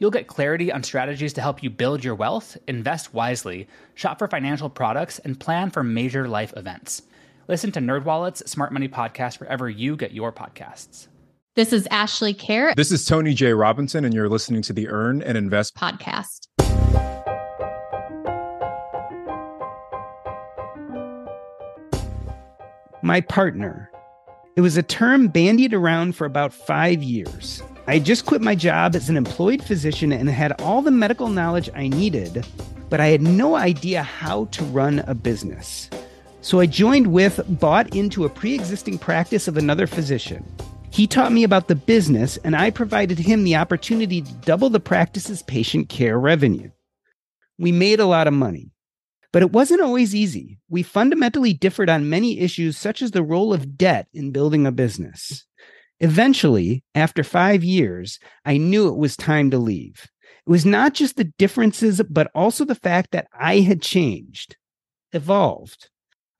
You'll get clarity on strategies to help you build your wealth, invest wisely, shop for financial products, and plan for major life events. Listen to NerdWallet's Smart Money Podcast wherever you get your podcasts. This is Ashley Kehr. This is Tony J. Robinson, and you're listening to the Earn and Invest podcast. My partner. It was a term bandied around for about five years. I just quit my job as an employed physician and had all the medical knowledge I needed, but I had no idea how to run a business. So I joined with, bought into a pre existing practice of another physician. He taught me about the business, and I provided him the opportunity to double the practice's patient care revenue. We made a lot of money, but it wasn't always easy. We fundamentally differed on many issues, such as the role of debt in building a business. Eventually, after five years, I knew it was time to leave. It was not just the differences, but also the fact that I had changed, evolved.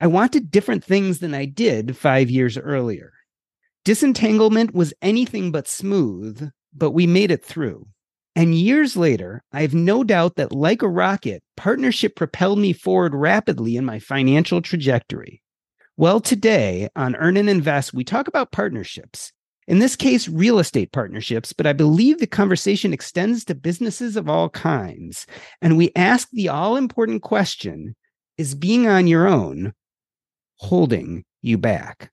I wanted different things than I did five years earlier. Disentanglement was anything but smooth, but we made it through. And years later, I have no doubt that, like a rocket, partnership propelled me forward rapidly in my financial trajectory. Well, today on Earn and Invest, we talk about partnerships. In this case, real estate partnerships, but I believe the conversation extends to businesses of all kinds. And we ask the all important question Is being on your own holding you back.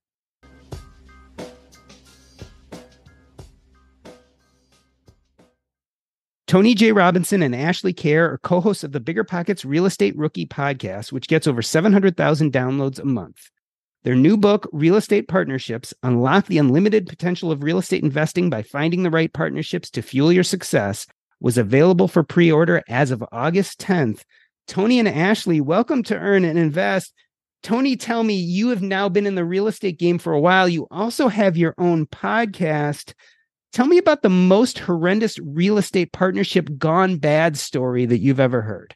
Tony J. Robinson and Ashley Kehr are co hosts of the BiggerPockets Real Estate Rookie podcast, which gets over 700,000 downloads a month. Their new book, Real Estate Partnerships Unlock the Unlimited Potential of Real Estate Investing by Finding the Right Partnerships to Fuel Your Success, was available for pre order as of August 10th. Tony and Ashley, welcome to Earn and Invest. Tony, tell me you have now been in the real estate game for a while. You also have your own podcast. Tell me about the most horrendous real estate partnership gone bad story that you've ever heard.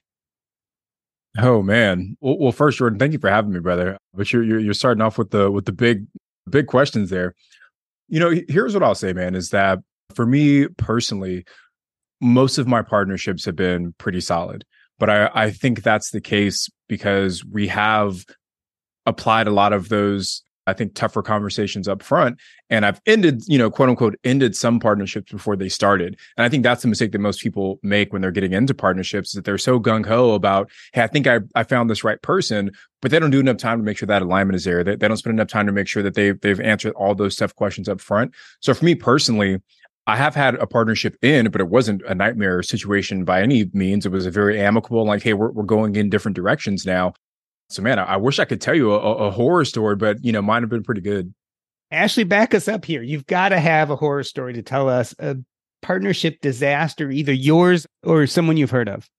Oh man. Well, well, first, Jordan, thank you for having me, brother. But you're, you're you're starting off with the with the big big questions there. You know, here's what I'll say, man, is that for me personally, most of my partnerships have been pretty solid. But I, I think that's the case because we have applied a lot of those I think tougher conversations up front. And I've ended, you know, quote unquote, ended some partnerships before they started. And I think that's the mistake that most people make when they're getting into partnerships is that they're so gung ho about, hey, I think I, I found this right person, but they don't do enough time to make sure that alignment is there. They, they don't spend enough time to make sure that they've, they've answered all those tough questions up front. So for me personally, I have had a partnership in, but it wasn't a nightmare situation by any means. It was a very amicable, like, hey, we're, we're going in different directions now. So, man, I, I wish I could tell you a, a, horror story, but you know, mine have been pretty good. Ashley, back us up here. You've got to have a horror story to tell us a partnership disaster, either yours or someone you've heard of.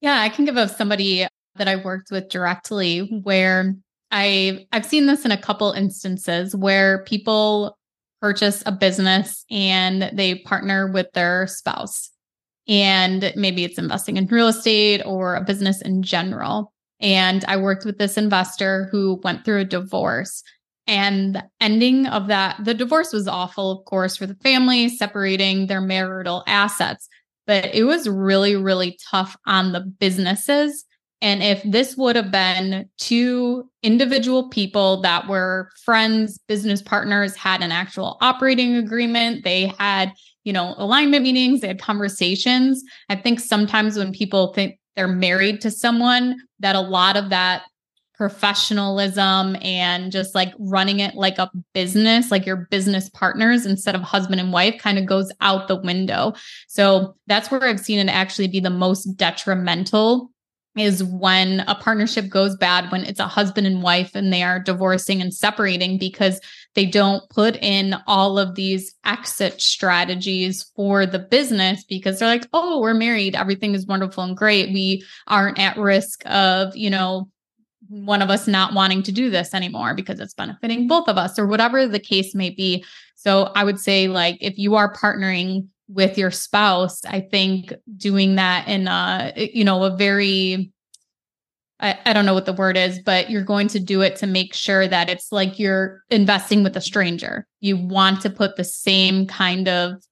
Yeah, I can give of somebody that I worked with directly where I I've seen this in a couple instances where people purchase a business and they partner with their spouse. And maybe it's investing in real estate or a business in general. And I worked with this investor who went through a divorce. And the ending of that, the divorce was awful, of course, for the family, separating their marital assets. But it was really, really tough on the businesses. And if this would have been two individual people that were friends, business partners, had an actual operating agreement, they had, you know, alignment meetings, they had conversations. I think sometimes when people think they're married to someone that a lot of that professionalism and just like running it like a business, like your business partners instead of husband and wife, kind of goes out the window. So that's where I've seen it actually be the most detrimental is when a partnership goes bad when it's a husband and wife and they are divorcing and separating because they don't put in all of these exit strategies for the business because they're like, "Oh, we're married, everything is wonderful and great. We aren't at risk of, you know, one of us not wanting to do this anymore because it's benefiting both of us or whatever the case may be." So, I would say like if you are partnering with your spouse i think doing that in a you know a very I, I don't know what the word is but you're going to do it to make sure that it's like you're investing with a stranger. You want to put the same kind of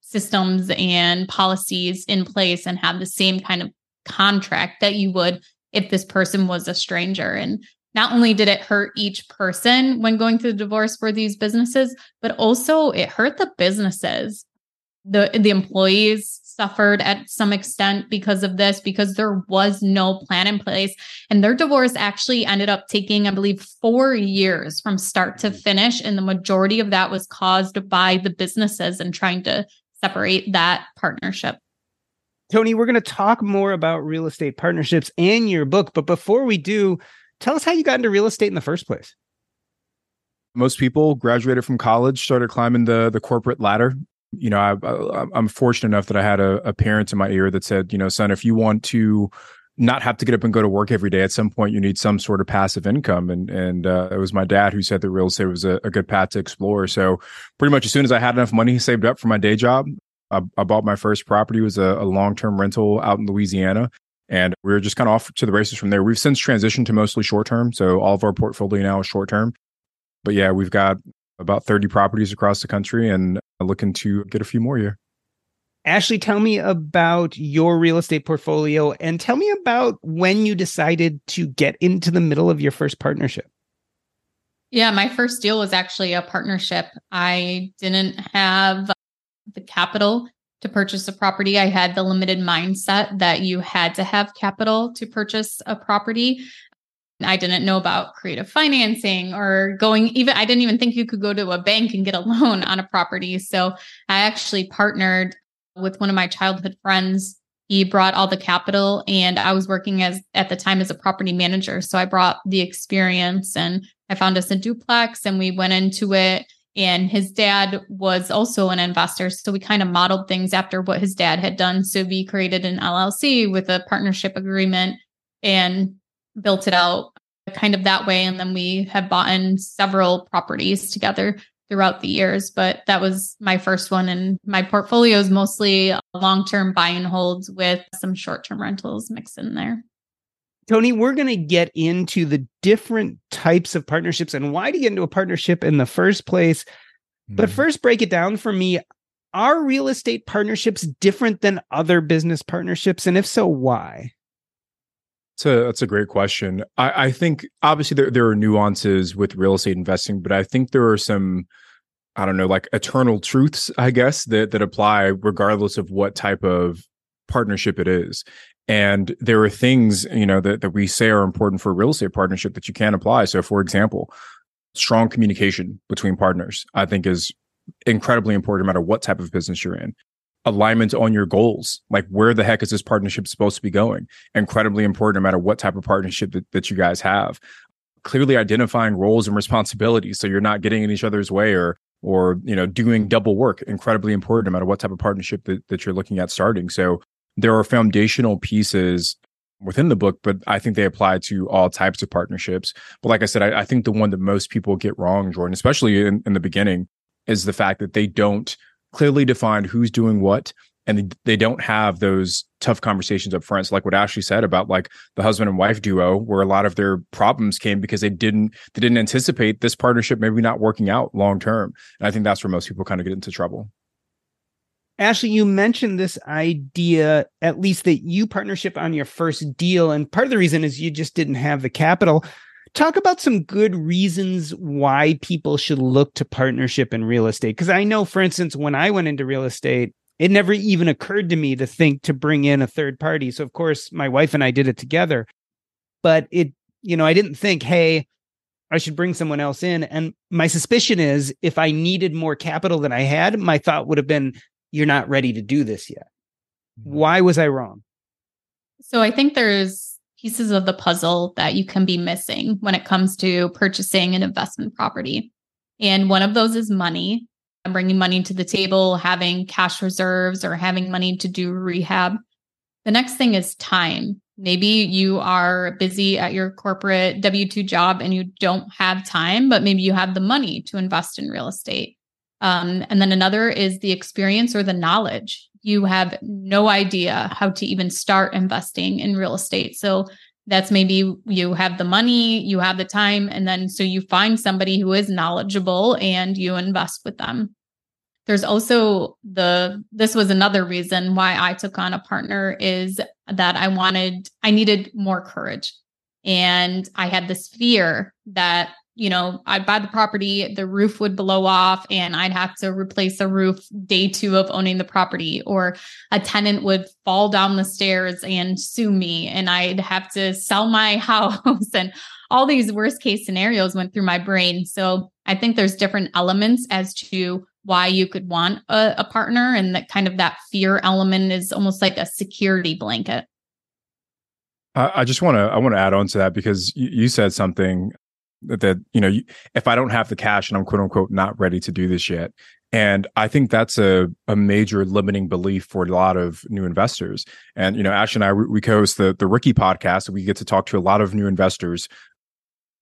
systems and policies in place and have the same kind of contract that you would if this person was a stranger. And not only did it hurt each person when going through the divorce for these businesses, but also it hurt the businesses the the employees suffered at some extent because of this because there was no plan in place. And their divorce actually ended up taking i believe 4 years from start to mm-hmm. finish. And the majority of that was caused by the businesses and trying to separate that partnership. Tony, we're going to talk more about real estate partnerships and your book. But before we do, tell us how you got into real estate in the first place. Most people graduated from college, started climbing the the corporate ladder, you know, I, am fortunate enough that I had a, a parent in my ear that said, you know, son, if you want to not have to get up and go to work every day, at some point you need some sort of passive income. And and uh, it was my dad who said that real estate was a, a, good path to explore. So pretty much as soon as I had enough money saved up for my day job, I, I bought my first property. It was a, a long term rental out in Louisiana. And we were just kind of off to the races from there. We've since transitioned to mostly short term. So all of our portfolio now is short term. But yeah, we've got about 30 properties across the country and uh, looking to get a few more here. Ashley, tell me about your real estate portfolio and tell me about when you decided to get into the middle of your first partnership. Yeah, my first deal was actually a partnership. I didn't have the capital to purchase a property. I had the limited mindset that you had to have capital to purchase a property. I didn't know about creative financing or going even I didn't even think you could go to a bank and get a loan on a property. So I actually partnered with one of my childhood friends. He brought all the capital and I was working as at the time as a property manager. So I brought the experience and I found us a duplex and we went into it and his dad was also an investor so we kind of modeled things after what his dad had done so we created an llc with a partnership agreement and built it out kind of that way. And then we have bought in several properties together throughout the years. But that was my first one. And my portfolio is mostly long term buy and holds with some short term rentals mixed in there. Tony, we're going to get into the different types of partnerships and why to get into a partnership in the first place. Mm. But mm-hmm. first, break it down for me. Are real estate partnerships different than other business partnerships? And if so, why? That's a, that's a great question. I, I think obviously there, there are nuances with real estate investing, but I think there are some, I don't know, like eternal truths, I guess, that that apply regardless of what type of partnership it is. And there are things, you know, that, that we say are important for a real estate partnership that you can apply. So for example, strong communication between partners, I think is incredibly important no matter what type of business you're in alignment on your goals. Like where the heck is this partnership supposed to be going? Incredibly important no matter what type of partnership that, that you guys have. Clearly identifying roles and responsibilities so you're not getting in each other's way or or you know doing double work incredibly important no matter what type of partnership that, that you're looking at starting so there are foundational pieces within the book but i think they apply to all types of partnerships but like i said i, I think the one that most people get wrong jordan especially in, in the beginning is the fact that they don't clearly defined who's doing what and they don't have those tough conversations up front. So like what Ashley said about like the husband and wife duo, where a lot of their problems came because they didn't they didn't anticipate this partnership maybe not working out long term. And I think that's where most people kind of get into trouble. Ashley, you mentioned this idea, at least that you partnership on your first deal. And part of the reason is you just didn't have the capital. Talk about some good reasons why people should look to partnership in real estate. Because I know, for instance, when I went into real estate, it never even occurred to me to think to bring in a third party. So of course, my wife and I did it together. But it, you know, I didn't think, hey, I should bring someone else in. And my suspicion is if I needed more capital than I had, my thought would have been, you're not ready to do this yet. Mm-hmm. Why was I wrong? So I think there's pieces of the puzzle that you can be missing when it comes to purchasing an investment property. And one of those is money bringing money to the table, having cash reserves, or having money to do rehab. The next thing is time. Maybe you are busy at your corporate W 2 job and you don't have time, but maybe you have the money to invest in real estate. Um, and then another is the experience or the knowledge. You have no idea how to even start investing in real estate. So that's maybe you have the money, you have the time, and then so you find somebody who is knowledgeable and you invest with them. There's also the this was another reason why I took on a partner is that I wanted I needed more courage. And I had this fear that you know, I'd buy the property, the roof would blow off, and I'd have to replace the roof day two of owning the property, or a tenant would fall down the stairs and sue me, and I'd have to sell my house. And all these worst case scenarios went through my brain. So I think there's different elements as to why you could want a, a partner, and that kind of that fear element is almost like a security blanket. I just want to I want to add on to that because you said something that you know if i don't have the cash and i'm quote unquote not ready to do this yet. And i think that's a, a major limiting belief for a lot of new investors. And you know ash and i we co-host the, the rookie podcast. We get to talk to a lot of new investors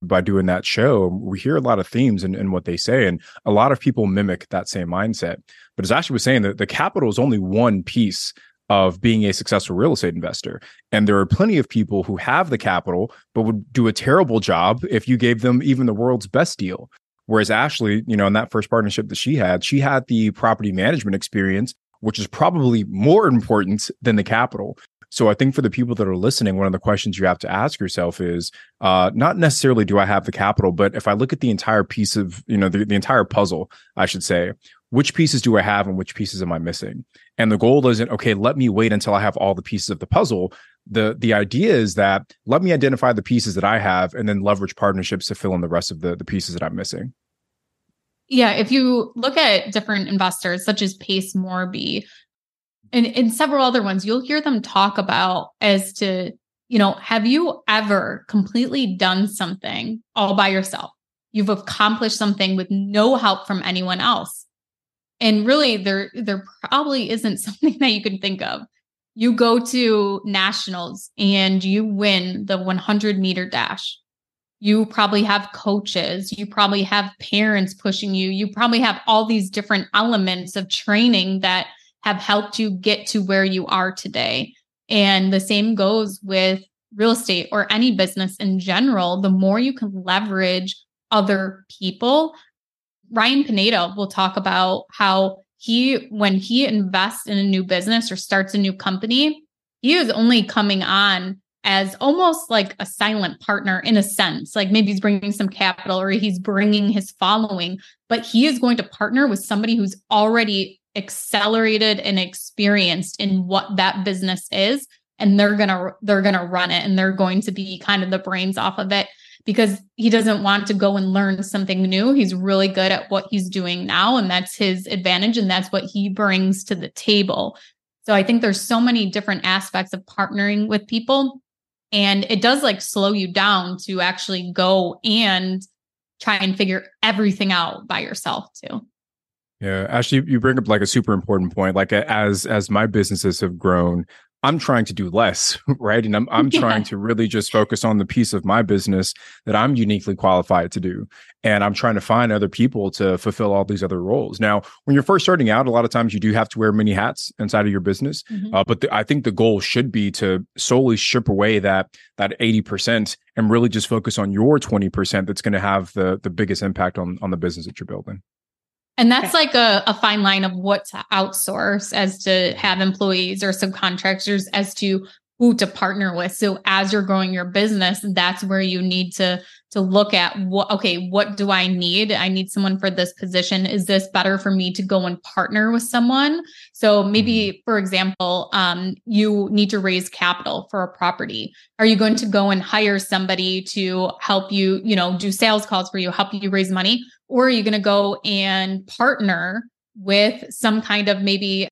by doing that show. We hear a lot of themes in, in what they say and a lot of people mimic that same mindset. But as ashley was saying that the capital is only one piece of being a successful real estate investor. And there are plenty of people who have the capital, but would do a terrible job if you gave them even the world's best deal. Whereas Ashley, you know, in that first partnership that she had, she had the property management experience, which is probably more important than the capital. So I think for the people that are listening, one of the questions you have to ask yourself is uh, not necessarily do I have the capital, but if I look at the entire piece of, you know, the, the entire puzzle, I should say, which pieces do I have and which pieces am I missing? And the goal isn't, okay, let me wait until I have all the pieces of the puzzle. The the idea is that let me identify the pieces that I have and then leverage partnerships to fill in the rest of the, the pieces that I'm missing. Yeah, if you look at different investors such as Pace Morby and, and several other ones, you'll hear them talk about as to, you know, have you ever completely done something all by yourself? You've accomplished something with no help from anyone else and really there there probably isn't something that you can think of. You go to nationals and you win the 100 meter dash. You probably have coaches. You probably have parents pushing you. You probably have all these different elements of training that have helped you get to where you are today. And the same goes with real estate or any business in general. The more you can leverage other people Ryan Pineda will talk about how he, when he invests in a new business or starts a new company, he is only coming on as almost like a silent partner in a sense. Like maybe he's bringing some capital or he's bringing his following, but he is going to partner with somebody who's already accelerated and experienced in what that business is and they're going to they're going to run it and they're going to be kind of the brains off of it because he doesn't want to go and learn something new. He's really good at what he's doing now, and that's his advantage, and that's what he brings to the table. So I think there's so many different aspects of partnering with people, and it does like slow you down to actually go and try and figure everything out by yourself too. Yeah, actually, you bring up like a super important point. Like as as my businesses have grown, I'm trying to do less, right? And I'm I'm yeah. trying to really just focus on the piece of my business that I'm uniquely qualified to do. And I'm trying to find other people to fulfill all these other roles. Now, when you're first starting out, a lot of times you do have to wear many hats inside of your business. Mm-hmm. Uh, but the, I think the goal should be to solely strip away that that 80% and really just focus on your 20% that's going to have the the biggest impact on on the business that you're building. And that's like a, a fine line of what to outsource as to have employees or subcontractors as to who to partner with. So as you're growing your business, that's where you need to to look at what okay, what do I need? I need someone for this position. Is this better for me to go and partner with someone? So maybe mm-hmm. for example, um, you need to raise capital for a property. Are you going to go and hire somebody to help you, you know, do sales calls for you, help you raise money? Or are you going to go and partner with some kind of maybe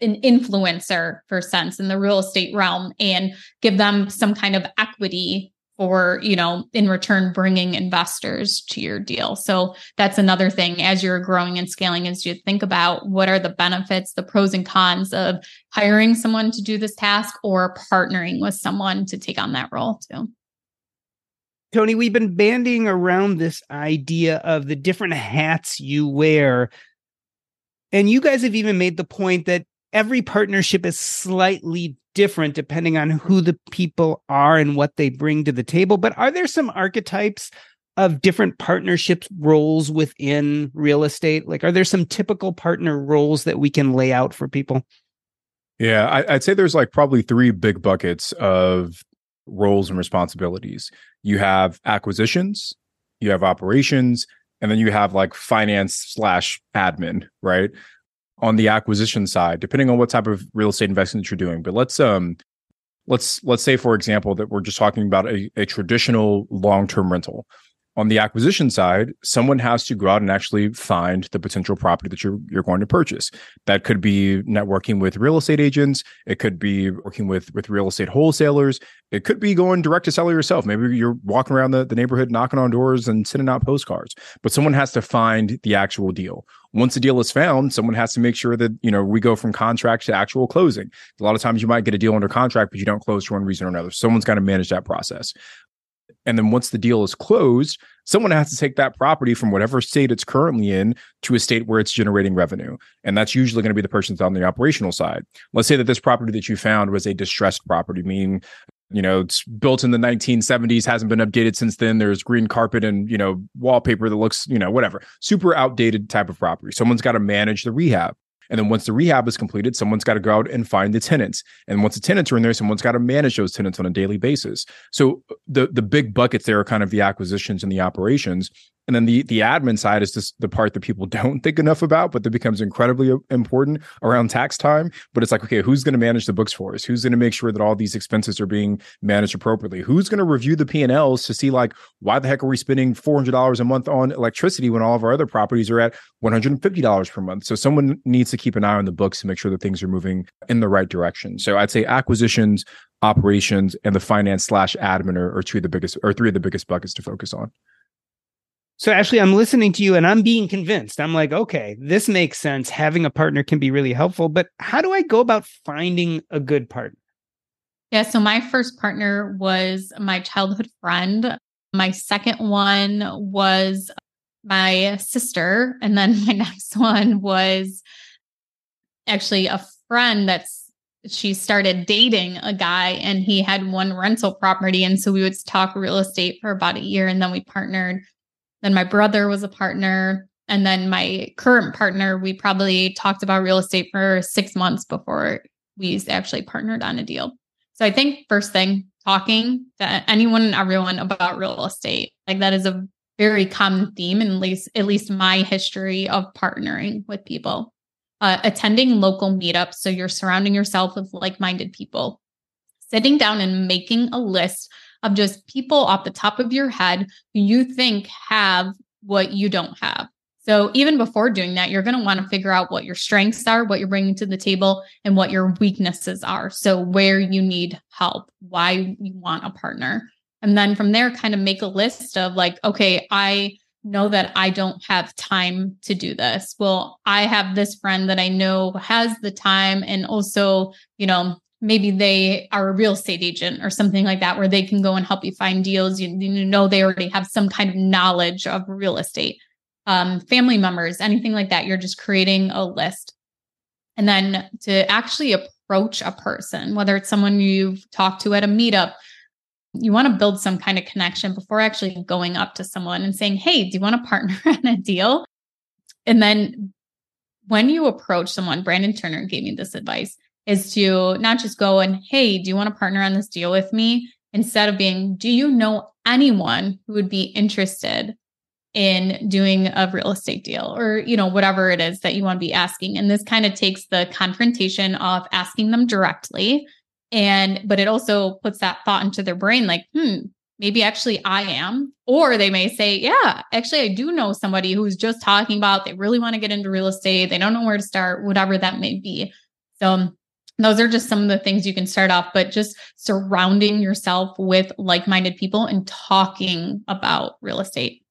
an influencer for sense in the real estate realm and give them some kind of equity for you know in return bringing investors to your deal? So that's another thing as you're growing and scaling is you think about what are the benefits the pros and cons of hiring someone to do this task or partnering with someone to take on that role too tony we've been bandying around this idea of the different hats you wear and you guys have even made the point that every partnership is slightly different depending on who the people are and what they bring to the table. But are there some archetypes of different partnership roles within real estate? Like, are there some typical partner roles that we can lay out for people? Yeah, I, would say there's like probably three big buckets of roles and responsibilities. You have acquisitions, you have operations, and then you have like finance slash admin, right? on the acquisition side, depending on what type of real estate investment you're doing. But let's um let's let's say for example that we're just talking about a, a traditional long-term rental on the acquisition side, someone has to go out and actually find the potential property that you're you're going to purchase. That could be networking with real estate agents. It could be working with with real estate wholesalers. It could be going direct to seller yourself. Maybe you're walking around the, the neighborhood, knocking on doors and sending out postcards. But someone has to find the actual deal. Once a deal is found, someone has to make sure that you know we go from contract to actual closing. A lot of times you might get a deal under contract, but you don't close for one reason or another. Someone's got to manage that process. And then once the deal is closed, someone has to take that property from whatever state it's currently in to a state where it's generating revenue. And that's usually going to be the person on the operational side. Let's say that this property that you found was a distressed property, meaning you know it's built in the 1970s hasn't been updated since then there's green carpet and you know wallpaper that looks you know whatever super outdated type of property someone's got to manage the rehab and then once the rehab is completed, someone's got to go out and find the tenants. And once the tenants are in there, someone's got to manage those tenants on a daily basis. So uh, the the big buckets there are kind of the acquisitions and the operations. And then the the admin side is just the part that people don't think enough about, but that becomes incredibly uh, important around tax time. But it's like, okay, who's going to manage the books for us? Who's going to make sure that all these expenses are being managed appropriately? Who's going to review the P and Ls to see like why the heck are we spending four hundred dollars a month on electricity when all of our other properties are at one hundred and fifty dollars per month? So someone needs to keep an eye on the books to make sure that things are moving in the right direction. So I'd say acquisitions, operations, and the finance slash admin are, are two of the biggest or three of the biggest buckets to focus on. So Ashley, I'm listening to you and I'm being convinced. I'm like, okay, this makes sense. Having a partner can be really helpful, but how do I go about finding a good partner? Yeah, so my first partner was my childhood friend. My second one was my sister, and then my next one was actually a friend that's she started dating a guy and he had one rental property and so we would talk real estate for about a year and then we partnered then my brother was a partner. And then my current partner, we probably talked about real estate for six months before we actually partnered on a deal. So I think first thing, talking to anyone and everyone about real estate. Like that is a very common theme in at least at least my history of partnering with people. Uh, attending local meetups so you're surrounding yourself with like-minded people. Sitting down and making a list of just people off the top of your head who you think have what you don't have. So even before doing that, you're going to want to figure out what your strengths are, what you're bringing to the table, and what your weaknesses are. So where you need help, why you want a partner. And then from there, kind of make a list of like, okay, I know that I don't have time to do this. Well, I have this friend that I know has the time and also, you know, maybe they are a real estate agent or something like that where they can go and help you find deals. You, you know they already have some kind of knowledge of real estate um, family members anything like that. You're just creating a list. And then to actually approach a person whether it's someone you've talked to at a meetup you want to build some kind of connection before actually going up to someone and saying hey do you want to partner on a deal? And then when you approach someone brandon turner gave me this advice is to not just go and, hey, do you want to partner on this deal with me? Instead of being, do you know anyone who would be interested in doing a real estate deal? Or you know whatever it is that you want to be asking. And this kind of takes the confrontation of asking them directly. And but it also puts that thought into their brain like hmm maybe actually I am. Or they may say yeah actually I do know somebody who's just talking about they really want to get into real estate. They don't know where to start whatever that may be. So those are just some of the things you can start off but just surrounding yourself with like-minded people and talking about real estate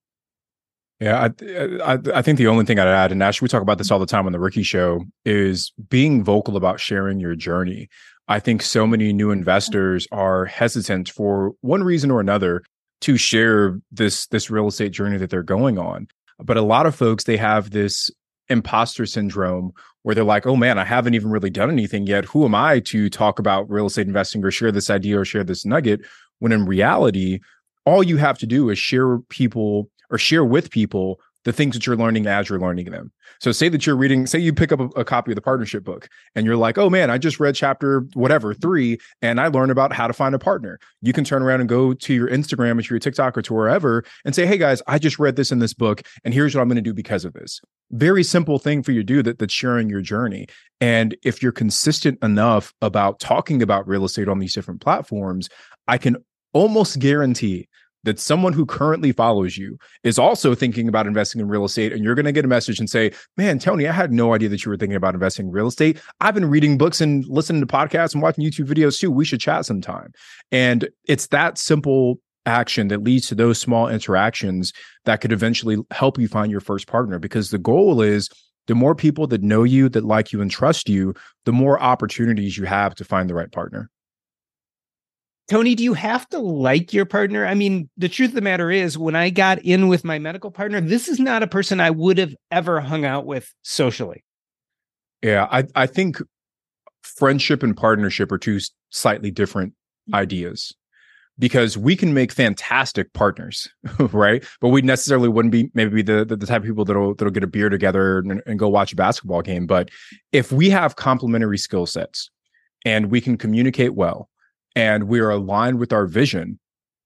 yeah, I, I, I think the only thing I'd add, and actually we talk about this all the time on the Rookie Show, is being vocal about sharing your journey. I think so many new investors are hesitant for one reason or another to share this this real estate journey that they're going on. But a lot of folks they have this imposter syndrome where they're like, "Oh man, I haven't even really done anything yet. Who am I to talk about real estate investing or share this idea or share this nugget?" When in reality, all you have to do is share people or share with people the things that you're learning as you're learning them. So say that you're reading, say you pick up a, a, copy of the partnership book and you're like, oh man, I just read chapter whatever three and I learned about how to find a partner. You can turn around and go to your Instagram or to your TikTok or to wherever and say, hey guys, I just read this in this book and here's what I'm going to do because of this. Very simple thing for you to do that, that's sharing your journey. And if you're consistent enough about talking about real estate on these different platforms, I can almost guarantee that someone who currently follows you is also thinking about investing in real estate and you're going to get a message and say man tony i had no idea that you were thinking about investing in real estate. I've been reading books and listening to podcasts and watching youtube videos too. We should chat sometime. And it's that simple action that leads to those small interactions that could eventually help you find your first partner because the goal is the more people that know you that like you and trust you the more opportunities you have to find the right partner Tony, do you have to like your partner? I mean, the truth of the matter is, when I got in with my medical partner, this is not a person I would have ever hung out with socially. Yeah, I, I think friendship and partnership are two slightly different mm-hmm. ideas because we can make fantastic partners, right? But we necessarily wouldn't be maybe the, the, the type of people that'll that'll get a beer together and, and go watch a basketball game. But if we have complementary skill sets and we can communicate well and we are aligned with our vision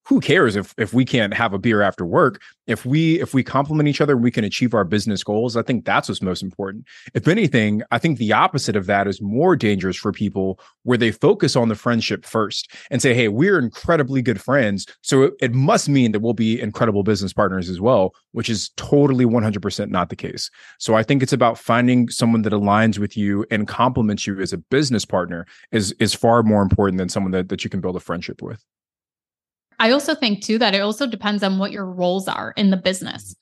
who cares if if we can't have a beer after work? If we if we complement each other and we can achieve our business goals i think that's what's most important. If anything i think the opposite of that is more dangerous for people where they focus on the friendship first and say hey we're incredibly good friends. So it, it must mean that we'll be incredible business partners as well which is totally 100% not the case. So i think it's about finding someone that aligns with you and complements you as a business partner is is far more important than someone that, that you can build a friendship with I also think too that it also depends on what your roles are in the business.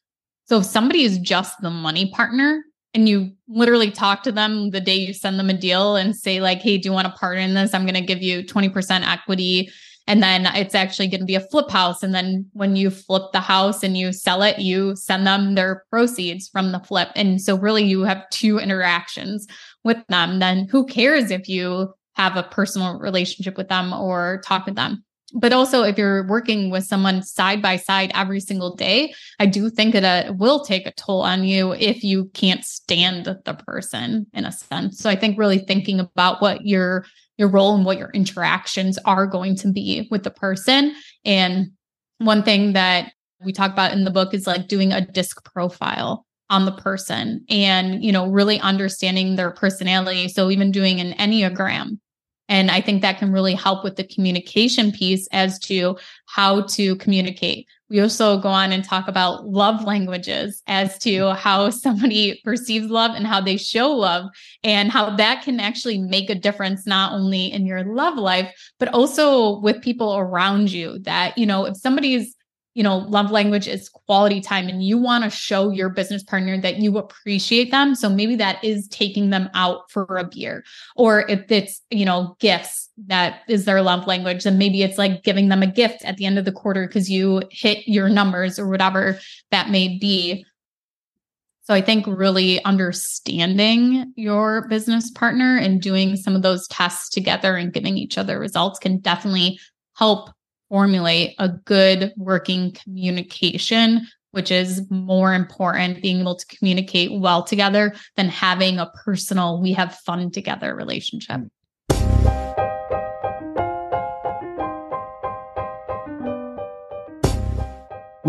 So if somebody is just the money partner and you literally talk to them the day you send them a deal and say like, "Hey, do you want to partner in this? I'm going to give you 20% equity." And then it's actually going to be a flip house. And then when you flip the house and you sell it, you send them their proceeds from the flip. And so, really, you have two interactions with them. Then who cares if you have a personal relationship with them or talk with them? But also if you're working with someone side by side every single day i do think that it will take a toll on you if you can't stand the person in a sense. So i think really thinking about what your your role and what your interactions are going to be with the person. And one thing that we talk about in the book is like doing a disc profile on the person and you know really understanding their personality. So even doing an enneagram and I think that can really help with the communication piece as to how to communicate. We also go on and talk about love languages as to how somebody perceives love and how they show love, and how that can actually make a difference not only in your love life, but also with people around you. That, you know, if somebody's you know, love language is quality time and you want to show your business partner that you appreciate them. So maybe that is taking them out for a beer. Or if it's, you know, gifts that is their love language, then maybe it's like giving them a gift at the end of the quarter because you hit your numbers or whatever that may be. So I think really understanding your business partner and doing some of those tests together and giving each other results can definitely help formulate a good working communication, which is more important, being able to communicate well together than having a personal, we have fun together relationship.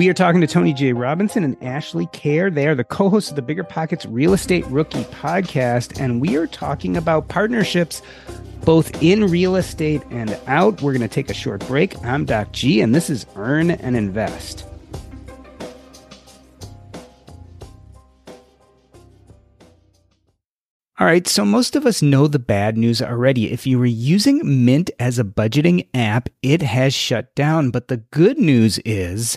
We are talking to Tony J. Robinson and Ashley Kehr. They are the co hosts of the BiggerPockets Real Estate Rookie podcast, and we are talking about partnerships both in real estate and out. We're going to take a short break. I'm Doc G, and this is Earn and Invest. All right, so most of us know the bad news already. If you were using Mint as a budgeting app, it has shut down. But the good news is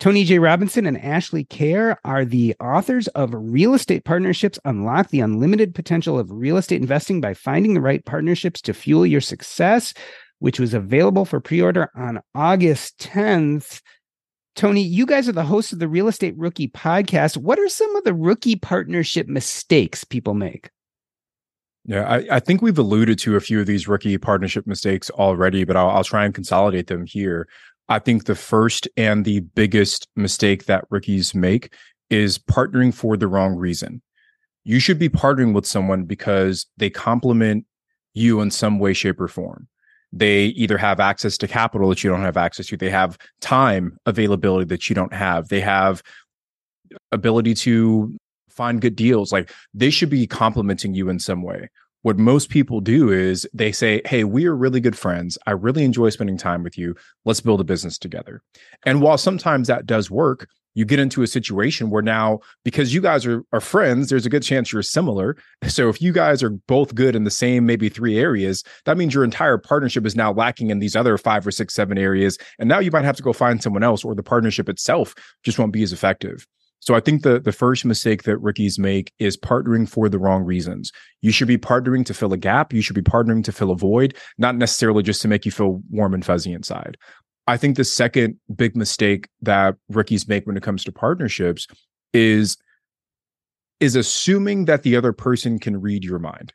Tony J. Robinson and Ashley Kehr are the authors of Real Estate Partnerships Unlock the Unlimited Potential of Real Estate Investing by Finding the Right Partnerships to Fuel Your Success, which was available for pre order on August 10th. Tony, you guys are the hosts of the Real Estate Rookie podcast. What are some of the rookie partnership mistakes people make? Yeah, I, I, think we've alluded to a few of these rookie partnership mistakes already, but I'll, I'll try and consolidate them here. I think the first and the biggest mistake that rookies make is partnering for the wrong reason. You should be partnering with someone because they complement you in some way, shape, or form. They either have access to capital that you don't have access to, they have time availability that you don't have, they have ability to find good deals. Like they should be complementing you in some way what most people do is they say, Hey, we are really good friends. I really enjoy spending time with you. Let's build a business together. And while sometimes that does work, you get into a situation where now, because you guys are, are friends, there's a good chance you're similar. So if you guys are both good in the same maybe three areas, that means your entire partnership is now lacking in these other five or six, seven areas. And now you might have to go find someone else, or the partnership itself just won't be as effective. So I think the the first mistake that rookies make is partnering for the wrong reasons. You should be partnering to fill a gap. You should be partnering to fill a void, not necessarily just to make you feel warm and fuzzy inside. I think the second big mistake that rookies make when it comes to partnerships is is assuming that the other person can read your mind.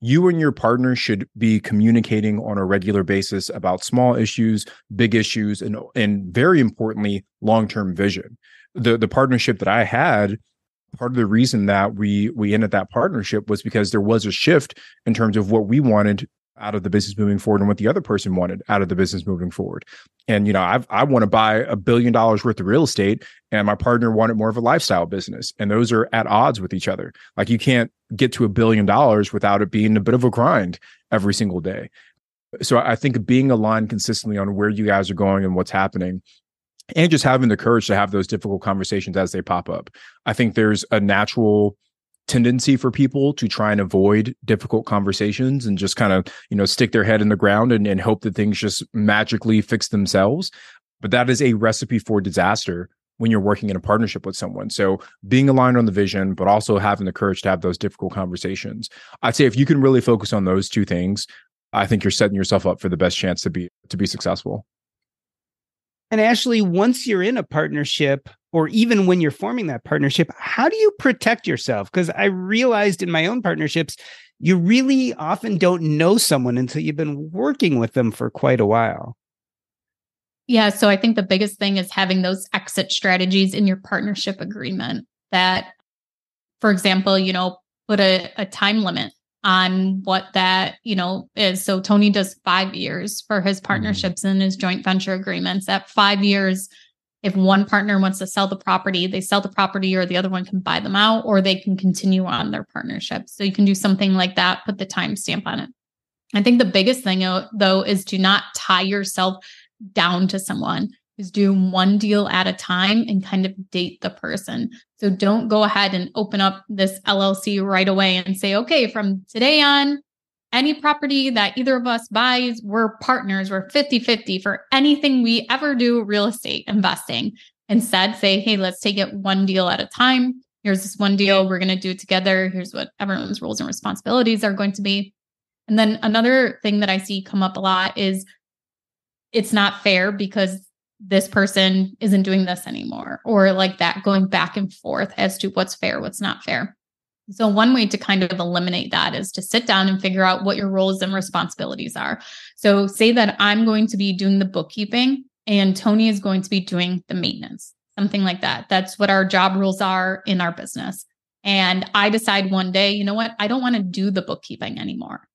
You and your partner should be communicating on a regular basis about small issues, big issues, and and very importantly, long-term vision. The the partnership that I had, part of the reason that we we ended that partnership was because there was a shift in terms of what we wanted out of the business moving forward and what the other person wanted out of the business moving forward. And you know, I've, I want to buy a billion dollars worth of real estate, and my partner wanted more of a lifestyle business, and those are at odds with each other. Like you can't get to a billion dollars without it being a bit of a grind every single day. So I think being aligned consistently on where you guys are going and what's happening and just having the courage to have those difficult conversations as they pop up. I think there's a natural tendency for people to try and avoid difficult conversations and just kind of you know stick their head in the ground and, and hope that things just magically fix themselves. But that is a recipe for disaster when you're working in a partnership with someone. So being aligned on the vision but also having the courage to have those difficult conversations. I'd say if you can really focus on those two things i think you're setting yourself up for the best chance to be to be successful and Ashley, once you're in a partnership, or even when you're forming that partnership, how do you protect yourself? Because I realized in my own partnerships, you really often don't know someone until you've been working with them for quite a while. Yeah. So I think the biggest thing is having those exit strategies in your partnership agreement that, for example, you know, put a, a time limit on what that you know is. So tony does five years for his mm-hmm. partnerships and his joint venture agreements. At five years if one partner wants to sell the property they sell the property or the other one can buy them out or they can continue on their partnership. So you can do something like that put the time stamp on it. I think the biggest thing though is to not tie yourself down to someone. Is do one deal at a time and kind of date the person. So don't go ahead and open up this LLC right away and say, okay, from today on, any property that either of us buys, we're partners, we're 50 50 for anything we ever do real estate investing. Instead, say, hey, let's take it one deal at a time. Here's this one deal. We're going to do together. Here's what everyone's roles and responsibilities are going to be. And then another thing that I see come up a lot is it's not fair because this person isn't doing this anymore or like that going back and forth as to what's fair what's not fair. So one way to kind of eliminate that is to sit down and figure out what your roles and responsibilities are. So say that i'm going to be doing the bookkeeping and tony is going to be doing the maintenance something like that. That's what our job rules are in our business. And i decide one day you know what? I don't want to do the bookkeeping anymore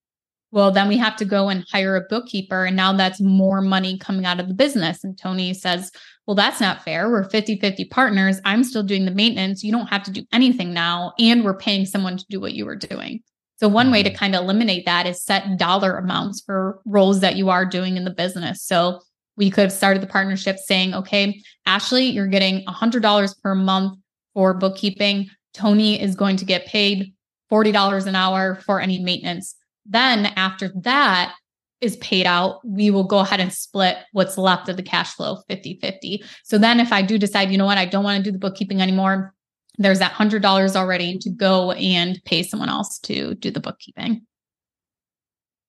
well, then we have to go and hire a bookkeeper. And now that's more money coming out of the business. And Tony says, well, that's not fair. We're 50 50 partners. I'm still doing the maintenance. You don't have to do anything now. And we're paying someone to do what you were doing. So, one way to mm-hmm. kind of eliminate that is set dollar amounts for roles that you are doing in the business. So, we could have started the partnership saying, okay, Ashley, you're getting $100 per month for bookkeeping. Tony is going to get paid $40 an hour for any maintenance. Then after that is paid out, we will go ahead and split what's left of the cash flow 50 50. So then if I do decide, you know what, I don't want to do the bookkeeping anymore, there's that $100 already to go and pay someone else to do the bookkeeping.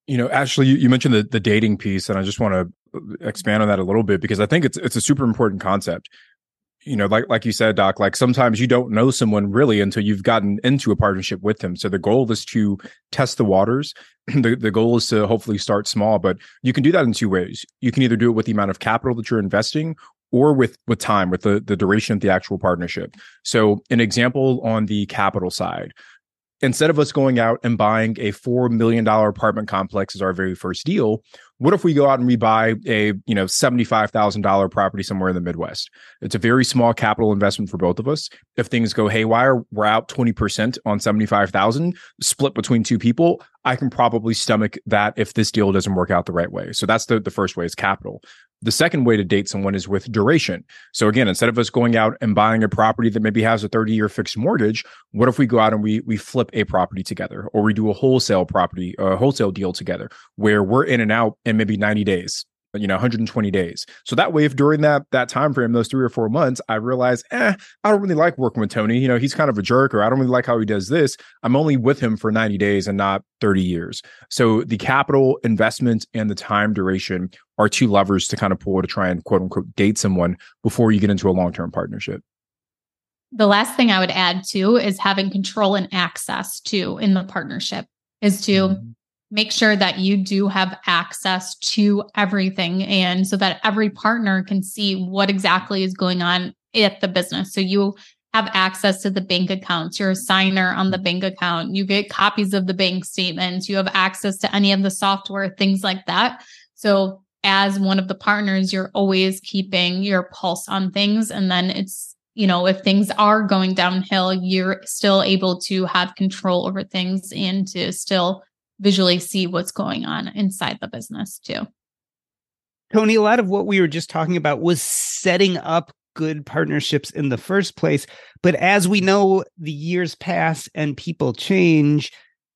You know, Ashley, you, you mentioned the, the dating piece, and I just want to expand on that a little bit because I think it's it's a super important concept you know, like like you said, Doc, like sometimes you don't know someone really until you've gotten into a partnership with them. So the goal is to test the waters. the the goal is to hopefully start small, but you can do that in two ways. You can either do it with the amount of capital that you're investing or with with time, with the the duration of the actual partnership. So an example on the capital side, instead of us going out and buying a $4 million apartment complex as our very first deal, what if we go out and we buy a, you know, $75,000 property somewhere in the Midwest? It's a very small capital investment for both of us. If things go haywire, we're out 20% on 75,000 split between two people. I can probably stomach that if this deal doesn't work out the right way. So that's the, the first way is capital. The second way to date someone is with duration. So again, instead of us going out and buying a property that maybe has a 30 year fixed mortgage, what if we go out and we we flip a property together or we do a wholesale property, a wholesale deal together where we're in and out in maybe 90 days you know 120 days. So that way if during that that time frame those three or four months i realize eh i don't really like working with tony. You know he's kind of a jerk or i don't really like how he does this. I'm only with him for 90 days and not 30 years. So the capital investment and the time duration are two levers to kind of pull to try and quote unquote date someone before you get into a long-term partnership. The last thing i would add too is having control and access to in the partnership is to mm-hmm make sure that you do have access to everything and so that every partner can see what exactly is going on at the business. So you have access to the bank accounts, you're a signer on the bank account, you get copies of the bank statements, you have access to any of the software, things like that. So as one of the partners, you're always keeping your pulse on things. And then it's, you know, if things are going downhill, you're still able to have control over things and to still visually see what's going on inside the business too. Tony, a lot of what we were just talking about was setting up good partnerships in the first place. But as we know, the years pass and people change.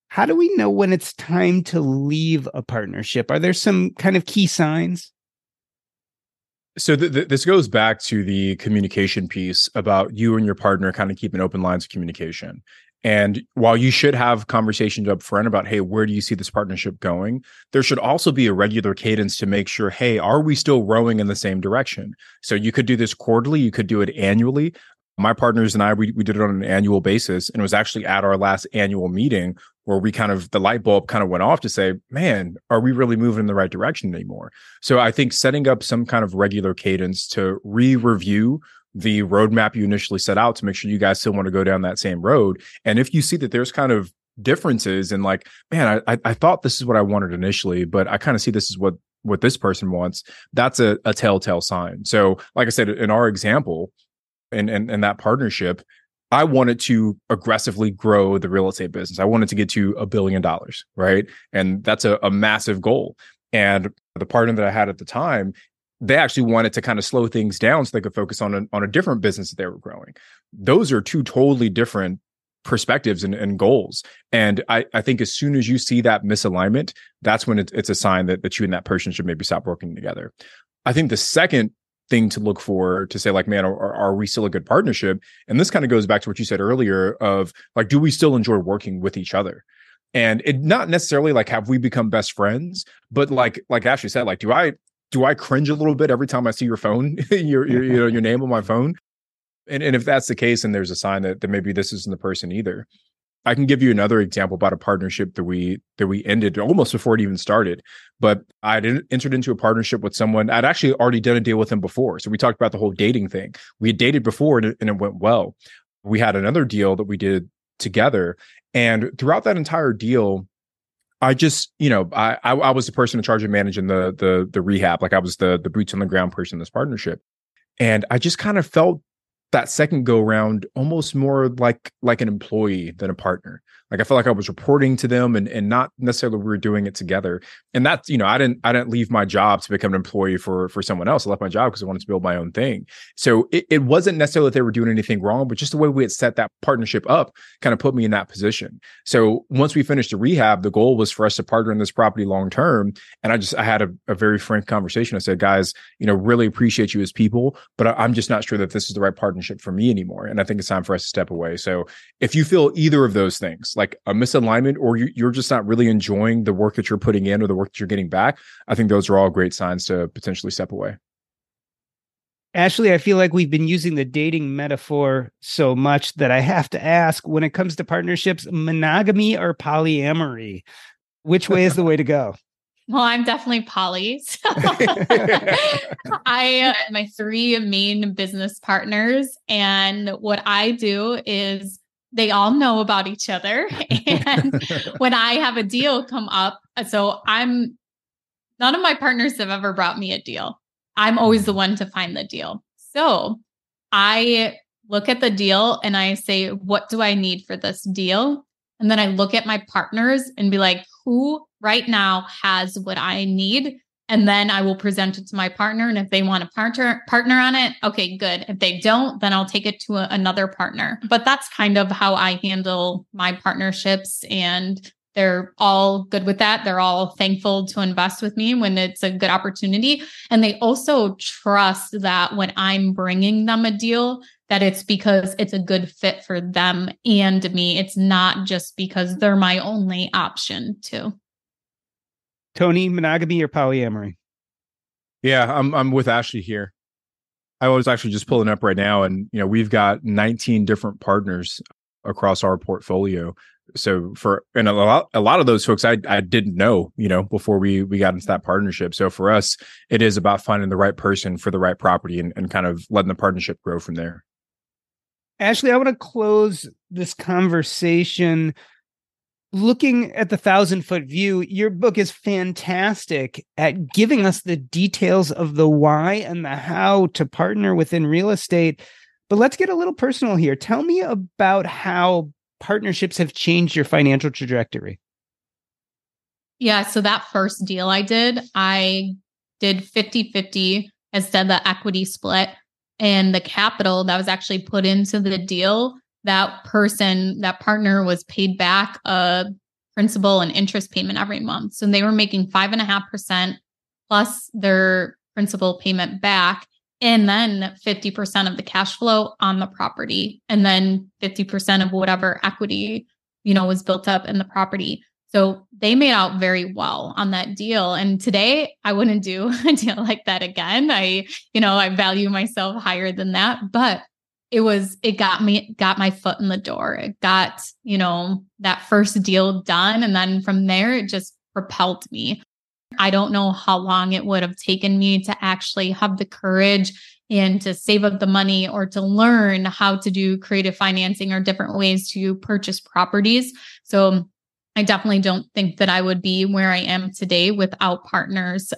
How do we know when it's time to leave a partnership? Are there some kind of key signs? So th- th- this goes back to the communication piece about you and your partner kind of keeping open lines of communication. And while you should have conversations up front about, hey, where do you see this partnership going? There should also be a regular cadence to make sure, hey, are we still rowing in the same direction? So you could do this quarterly, you could do it annually. My partners and I, we, we did it on an annual basis. And it was actually at our last annual meeting where we kind of, the light bulb kind of went off to say, man, are we really moving in the right direction anymore? So I think setting up some kind of regular cadence to re review the roadmap you initially set out to make sure you guys still want to go down that same road. And if you see that there's kind of differences and like, man, I, I thought this is what I wanted initially, but I kind of see this is what what this person wants, that's a, a telltale sign. So, like I said, in our example, and and in that partnership, I wanted to aggressively grow the real estate business. I wanted to get to a billion dollars, right? And that's a, a massive goal. And the partner that I had at the time, they actually wanted to kind of slow things down so they could focus on a, on a different business that they were growing. Those are two totally different perspectives and, and goals. And I, I think as soon as you see that misalignment, that's when it, it's a sign that, that you and that person should maybe stop working together. I think the second thing to look for to say like man are, are we still a good partnership and this kind of goes back to what you said earlier of like do we still enjoy working with each other and it not necessarily like have we become best friends but like like ashley said like do i do I cringe a little bit every time I see your phone, your, your you know your name on my phone? And and if that's the case, and there's a sign that that maybe this isn't the person either. I can give you another example about a partnership that we that we ended almost before it even started. But I entered into a partnership with someone. I'd actually already done a deal with him before, so we talked about the whole dating thing. We had dated before, and it, and it went well. We had another deal that we did together, and throughout that entire deal, I just, you know, I, I, I was the person in charge of managing the the the rehab. Like I was the the boots on the ground person in this partnership, and I just kind of felt that second go round almost more like like an employee than a partner like i felt like i was reporting to them and and not necessarily we were doing it together. And that's you know i didn't i didn't leave my job to become an employee for for someone else. I left my job because i wanted to build my own thing. So it, it wasn't necessarily that they were doing anything wrong but just the way we had set that partnership up kind of put me in that position. So once we finished the rehab the goal was for us to partner in this property long term. And i just i had a, a very frank conversation. I said guys you know really appreciate you as people but I, i'm just not sure that this is the right partnership for me anymore. And I think it's time for us to step away. So if you feel either of those things, like a misalignment, or you, you're just not really enjoying the work that you're putting in or the work that you're getting back, I think those are all great signs to potentially step away. Ashley, I feel like we've been using the dating metaphor so much that I have to ask when it comes to partnerships, monogamy or polyamory? Which way is the way to go? Well, I'm definitely poly. So I uh, my three main business partners and what I do is they all know about each other and when I have a deal come up, so I'm none of my partners have ever brought me a deal. I'm always the one to find the deal. So, I look at the deal and I say, what do I need for this deal? And then I look at my partners and be like, who right now has what I need. And then I will present it to my partner. And if they want to partner partner on it, okay, good. If they don't, then I'll take it to a, another partner. But that's kind of how I handle my partnerships. And they're all good with that. They're all thankful to invest with me when it's a good opportunity. And they also trust that when I'm bringing them a deal, that it's because it's a good fit for them and me. It's not just because they're my only option, too. Tony, monogamy or polyamory? Yeah, I'm I'm with Ashley here. I was actually just pulling up right now, and you know we've got 19 different partners across our portfolio. So for and a lot a lot of those folks I I didn't know, you know, before we we got into that partnership. So for us, it is about finding the right person for the right property and, and kind of letting the partnership grow from there. Ashley, I want to close this conversation looking at the thousand foot view, your book is fantastic at giving us the details of the why and the how to partner within real estate. But let's get a little personal here. Tell me about how partnerships have changed your financial trajectory. Yeah. So that first deal I did, I did 50 50 instead of the equity split. And the capital that was actually put into the deal that person, that partner was paid back a principal and interest payment every month. So they were making five and a half percent plus their principal payment back. And then 50% of the cash flow on the property, and then 50% of whatever equity, you know, was built up in the property. So they made out very well on that deal. And today I wouldn't do a deal like that again. I, you know, I value myself higher than that. But it was it got me got my foot in the door. It got you know that first deal done and then from there it just propelled me. I don't know how long it would have taken me to actually have the courage and to save up the money or to learn how to do creative financing or different ways to purchase properties. So i definitely don't think that i would be where i am today without partners.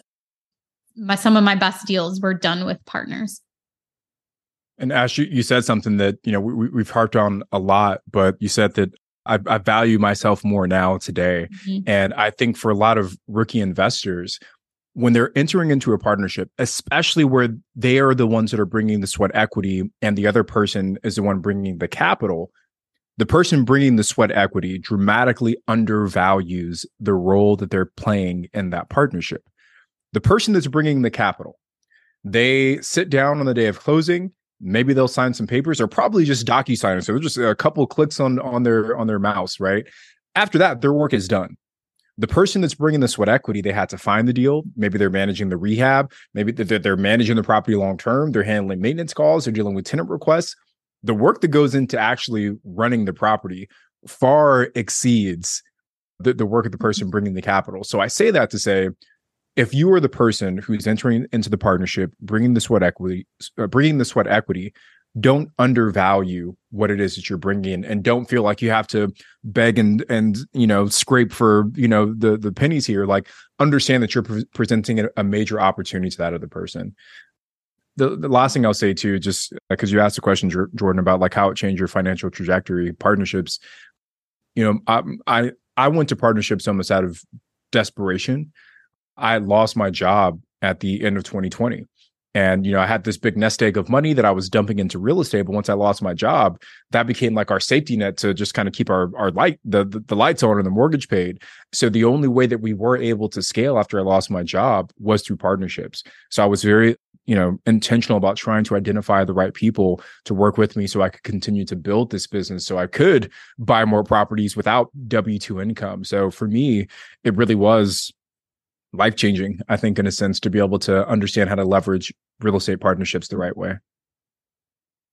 My, some of my best deals were done with partners and Ash, you, you said something that you know we, we've harped on a lot, but you said that I, I value myself more now today, mm-hmm. and I think for a lot of rookie investors, when they're entering into a partnership, especially where they are the ones that are bringing the sweat equity and the other person is the one bringing the capital, the person bringing the sweat equity dramatically undervalues the role that they're playing in that partnership. The person that's bringing the capital, they sit down on the day of closing maybe they'll sign some papers or probably just DocuSign so just a couple clicks on on their on their mouse right? After that their work is done. The person that's bringing the sweat equity they had to find the deal. Maybe they're managing the rehab. Maybe they're, they're managing the property long term they're handling maintenance calls. They're dealing with tenant requests. The work that goes into actually running the property far exceeds the, the work of the person bringing the capital. So i say that to say if you are the person who's entering into the partnership, bringing the sweat equity, uh, bringing the sweat equity, don't undervalue what it is that you're bringing, and don't feel like you have to beg and and you know scrape for you know the the pennies here. Like understand that you're pre- presenting a, major opportunity to that other person. The, the last thing I'll say too, just because you asked a question, Jordan, about like how it changed your financial trajectory, partnerships. You know, I I, I went to partnerships almost out of desperation I lost my job at the end of 2020. And, you know, I had this big nest egg of money that I was dumping into real estate. But once I lost my job, that became like our safety net to just kind of keep our, our light, the, the, the lights on and the mortgage paid. So the only way that we were able to scale after I lost my job was through partnerships. So I was very, you know, intentional about trying to identify the right people to work with me so I could continue to build this business so I could buy more properties without W 2 income. So for me, it really was life changing, I think, in a sense, to be able to understand how to leverage real estate partnerships the right way.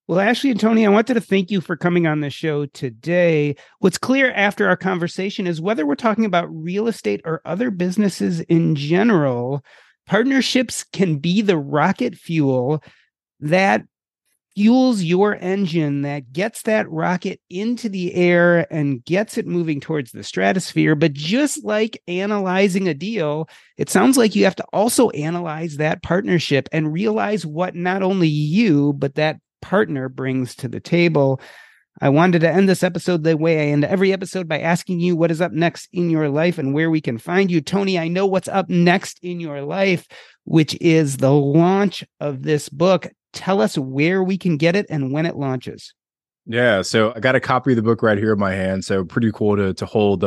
Well, Ashley and Tony, I wanted to thank you for coming on the show today. What's clear after our conversation is whether we're talking about real estate or other businesses in general, partnerships can be the rocket fuel that fuels your engine that gets that rocket into the air and gets it moving towards the stratosphere. But just like analyzing a deal, it sounds like you have to also analyze that partnership and realize what not only you, but that partner brings to the table. I wanted to end this episode the way I end every episode by asking you what is up next in your life and where we can find you. Tony, I know what's up next in your life, which is the launch of this book, tell us where we can get it and when it launches. Yeah, so I got a copy of the book right here in my hand. So pretty cool to to hold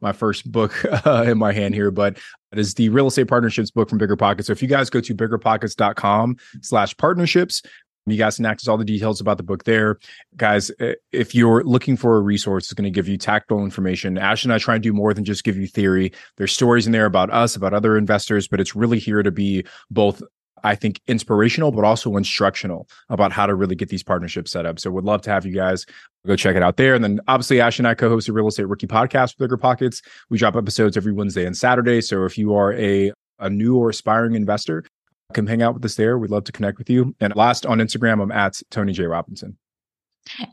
my first book uh, in my hand here, but it is the real estate partnerships book from BiggerPockets. So if you guys go to biggerpockets.com slash partnerships, you guys can access all the details about the book there. Guys, if you're looking for a resource, it's going to give you tactile information. Ash and I try and do more than just give you theory. There's stories in there about us, about other investors, but it's really here to be both I think inspirational, but also instructional about how to really get these partnerships set up. So would love to have you guys go check it out there. And then obviously Ash and I co-host a real estate rookie podcast with BiggerPockets. We drop episodes every Wednesday and Saturday. So if you are a a new or aspiring investor, come hang out with us there. We'd love to connect with you. And last on Instagram, I'm at Tony J. Robinson.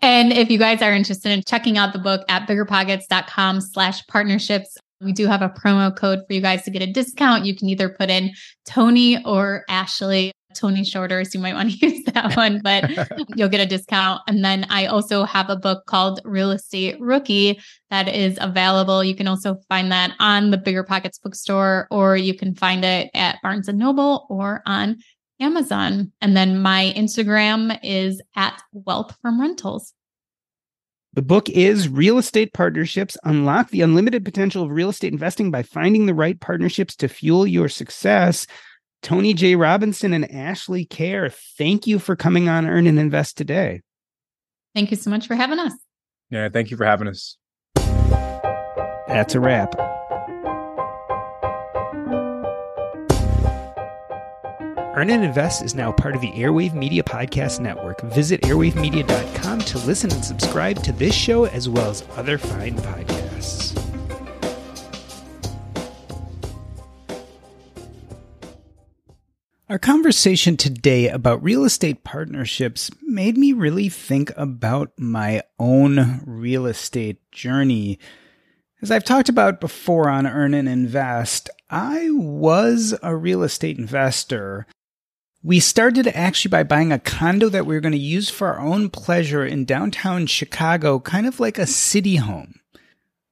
And if you guys are interested in checking out the book at biggerpockets.com slash partnerships, we do have a promo code for you guys to get a discount. You can either put in Tony or Ashley. Tony Shorter, so you might want to use that one, but you'll get a discount. And then I also have a book called Real Estate Rookie that is available. You can also find that on the BiggerPockets bookstore, or you can find it at Barnes and Noble or on Amazon. And then my Instagram is at Wealth from Rentals. The book is Real Estate Partnerships Unlock the Unlimited Potential of Real Estate Investing by Finding the Right Partnerships to Fuel Your Success. Tony J. Robinson and Ashley Kehr, thank you for coming on Earn and Invest today. Thank you so much for having us. Yeah, thank you for having us. That's a wrap. Earn and Invest is now part of the Airwave Media Podcast Network. Visit airwavemedia.com to listen and subscribe to this show as well as other fine podcasts. Our conversation today about real estate partnerships made me really think about my own real estate journey. As I've talked about before on Earn and Invest, I was a real estate investor we started actually by buying a condo that we were going to use for our own pleasure in downtown Chicago, kind of like a city home.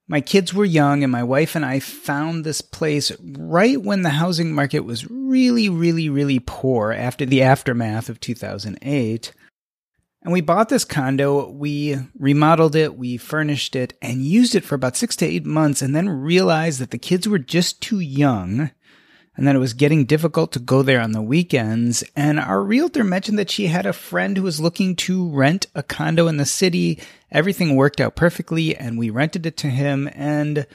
My kids were young, and my wife and I found this place right when the housing market was really, really, really poor after the aftermath of 2008. And we bought this condo, we remodeled it, we furnished it, and used it for about six to eight months, and then realized that the kids were just too young and that it was getting difficult to go there on the weekends. And our realtor mentioned that she had a friend who was looking to rent a condo in the city. Everything worked out perfectly, and we rented it to him. And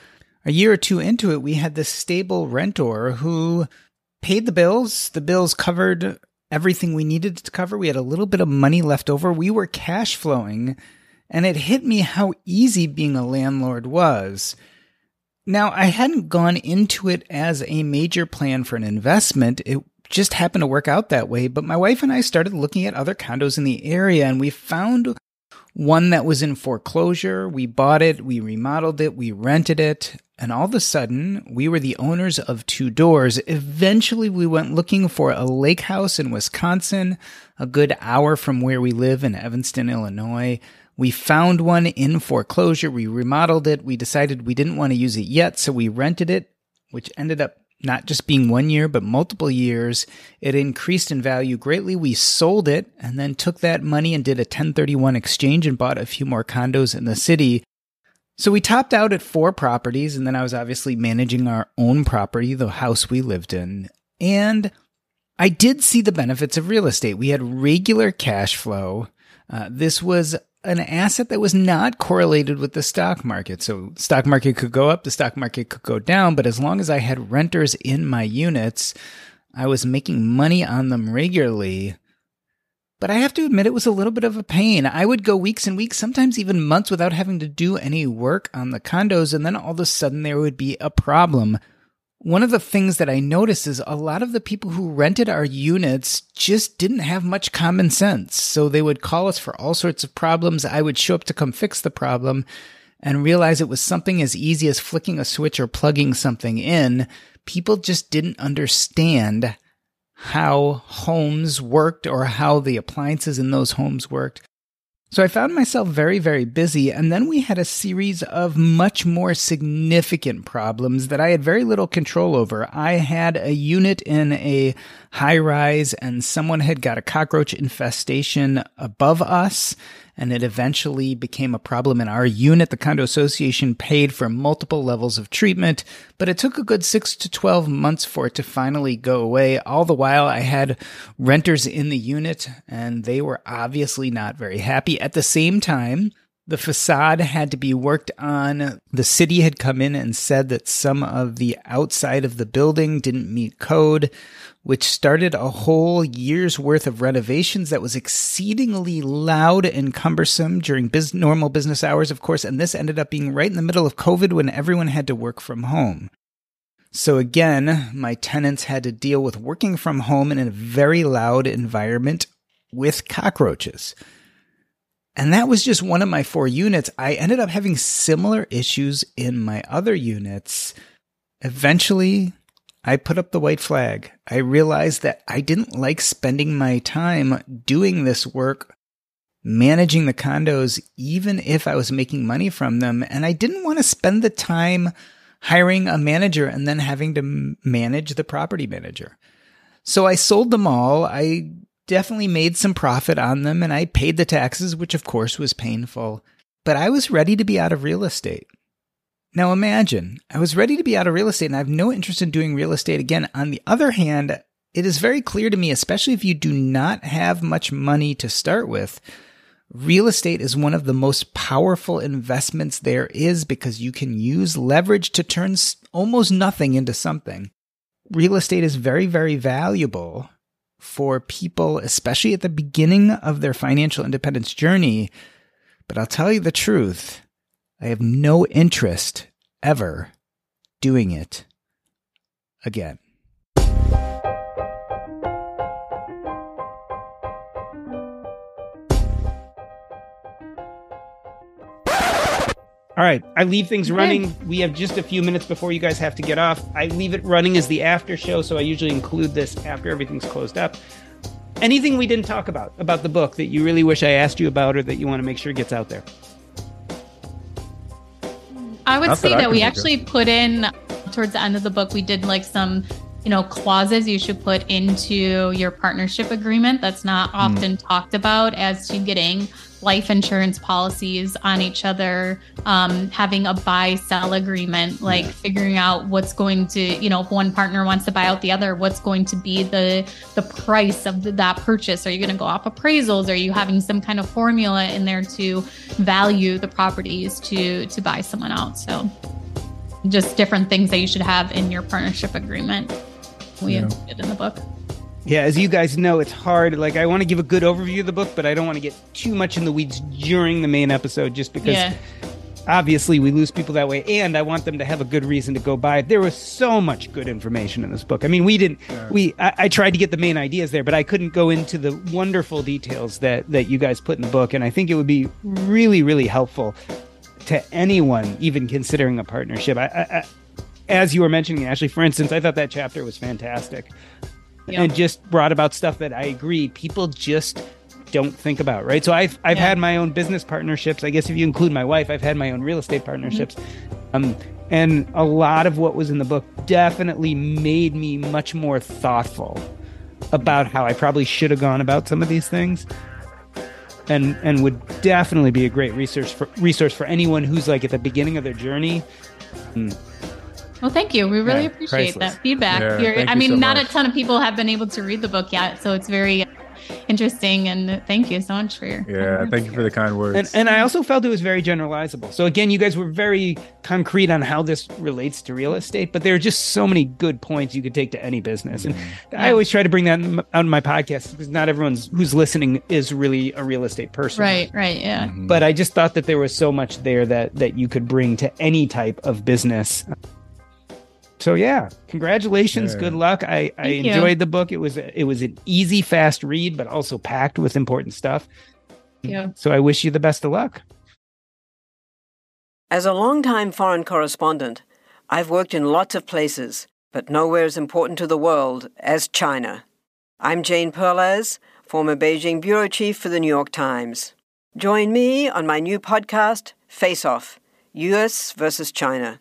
a year or two into it, we had this stable renter who paid the bills. The bills covered everything we needed to cover. We had a little bit of money left over. We were cash flowing, and it hit me how easy being a landlord was. Now, I hadn't gone into it as a major plan for an investment. It just happened to work out that way. But my wife and I started looking at other condos in the area and we found one that was in foreclosure. We bought it, we remodeled it, we rented it. And all of a sudden, we were the owners of two doors. Eventually, we went looking for a lake house in Wisconsin, a good hour from where we live in Evanston, Illinois. We found one in foreclosure. We remodeled it. We decided we didn't want to use it yet, so we rented it, which ended up not just being one year, but multiple years. It increased in value greatly. We sold it and then took that money and did a 1031 exchange and bought a few more condos in the city. So we topped out at four properties, and then I was obviously managing our own property, the house we lived in. And I did see the benefits of real estate. We had regular cash flow. Uh, this was an asset that was not correlated with the stock market. So stock market could go up, the stock market could go down, but as long as I had renters in my units, I was making money on them regularly. But I have to admit it was a little bit of a pain. I would go weeks and weeks, sometimes even months without having to do any work on the condos, and then all of a sudden there would be a problem one of the things that I noticed is a lot of the people who rented our units just didn't have much common sense. So they would call us for all sorts of problems. I would show up to come fix the problem and realize it was something as easy as flicking a switch or plugging something in. People just didn't understand how homes worked or how the appliances in those homes worked. So I found myself very, very busy. And then we had a series of much more significant problems that I had very little control over. I had a unit in a high rise and someone had got a cockroach infestation above us. And it eventually became a problem in our unit. The condo association paid for multiple levels of treatment, but it took a good six to 12 months for it to finally go away. All the while, I had renters in the unit, and they were obviously not very happy. At the same time, the facade had to be worked on. The city had come in and said that some of the outside of the building didn't meet code, which started a whole year's worth of renovations that was exceedingly loud and cumbersome during biz- normal business hours, of course. And this ended up being right in the middle of COVID when everyone had to work from home. So again, my tenants had to deal with working from home in a very loud environment with cockroaches. And that was just one of my four units. I ended up having similar issues in my other units. Eventually, I put up the white flag. I realized that I didn't like spending my time doing this work, managing the condos, even if I was making money from them. And I didn't want to spend the time hiring a manager and then having to manage the property manager. So I sold them all. I definitely made some profit on them and I paid the taxes, which of course was painful. But I was ready to be out of real estate. Now imagine, I was ready to be out of real estate and I have no interest in doing real estate again. On the other hand, it is very clear to me, especially if you do not have much money to start with, real estate is one of the most powerful investments there is because you can use leverage to turn almost nothing into something. Real estate is very, very valuable for people, especially at the beginning of their financial independence journey. But I'll tell you the truth I have no interest ever doing it again. All right, I leave things running. We have just a few minutes before you guys have to get off. I leave it running as the after show, so I usually include this after everything's closed up. Anything we didn't talk about about the book that you really wish I asked you about or that you want to make sure gets out there? I would Not say that, that we actually of. put in towards the end of the book, we did like some, you know, clauses you should put into your partnership agreement that's not hmm. often mm. talked about as to getting life insurance policies on each other, um, having a buy sell agreement, like yeah. figuring out what's going to, you know, if one partner wants to buy out the other, what's going to be the the price of the, that purchase? Are you going to go off appraisals? Are you having some kind of formula in there to value the properties to to buy someone out? So just different things that you should have in your partnership agreement. We yeah. have it in the book. Yeah, as you guys know, it's hard. Like, I want to give a good overview of the book, but I don't want to get too much in the weeds during the main episode just because yeah. obviously we lose people that way. And I want them to have a good reason to go buy it. There was so much good information in this book. I mean, we didn't, we, I, I tried to get the main ideas there, but I couldn't go into the wonderful details that, that you guys put in the book. And I think it would be really, really helpful to anyone even considering a partnership. I, I as you were mentioning, Ashley, for instance, I thought that chapter was fantastic yep. and just brought about stuff that I agree people just don't think about, right? So I've I've yeah. had my own business partnerships. I guess if you include my wife, I've had my own real estate partnerships. Mm-hmm. Um, and a lot of what was in the book definitely made me much more thoughtful about how I probably should have gone about some of these things. And and would definitely be a great resource for resource for anyone who's like at the beginning of their journey. Mm well, thank you. We really yeah, appreciate priceless. that feedback. Yeah, I mean, so not much. a ton of people have been able to read the book yet, so it's very interesting. And thank you so much for your yeah. Thank you for the kind words. And, and I also felt it was very generalizable. So again, you guys were very concrete on how this relates to real estate, but there are just so many good points you could take to any business. And mm-hmm. I always try to bring that on my podcast because not everyone's who's listening is really a real estate person. Right. Right. Yeah. Mm-hmm. But I just thought that there was so much there that that you could bring to any type of business so yeah, congratulations. Yeah. Good luck. I, I enjoyed you. the book. It was it was an easy, fast read, but also packed with important stuff. Yeah. So I wish you the best of luck. As a longtime foreign correspondent, I've worked in lots of places, but nowhere as important to the world as China. I'm Jane Perlez, former Beijing bureau chief for the New York Times. Join me on my new podcast, Face Off: US versus China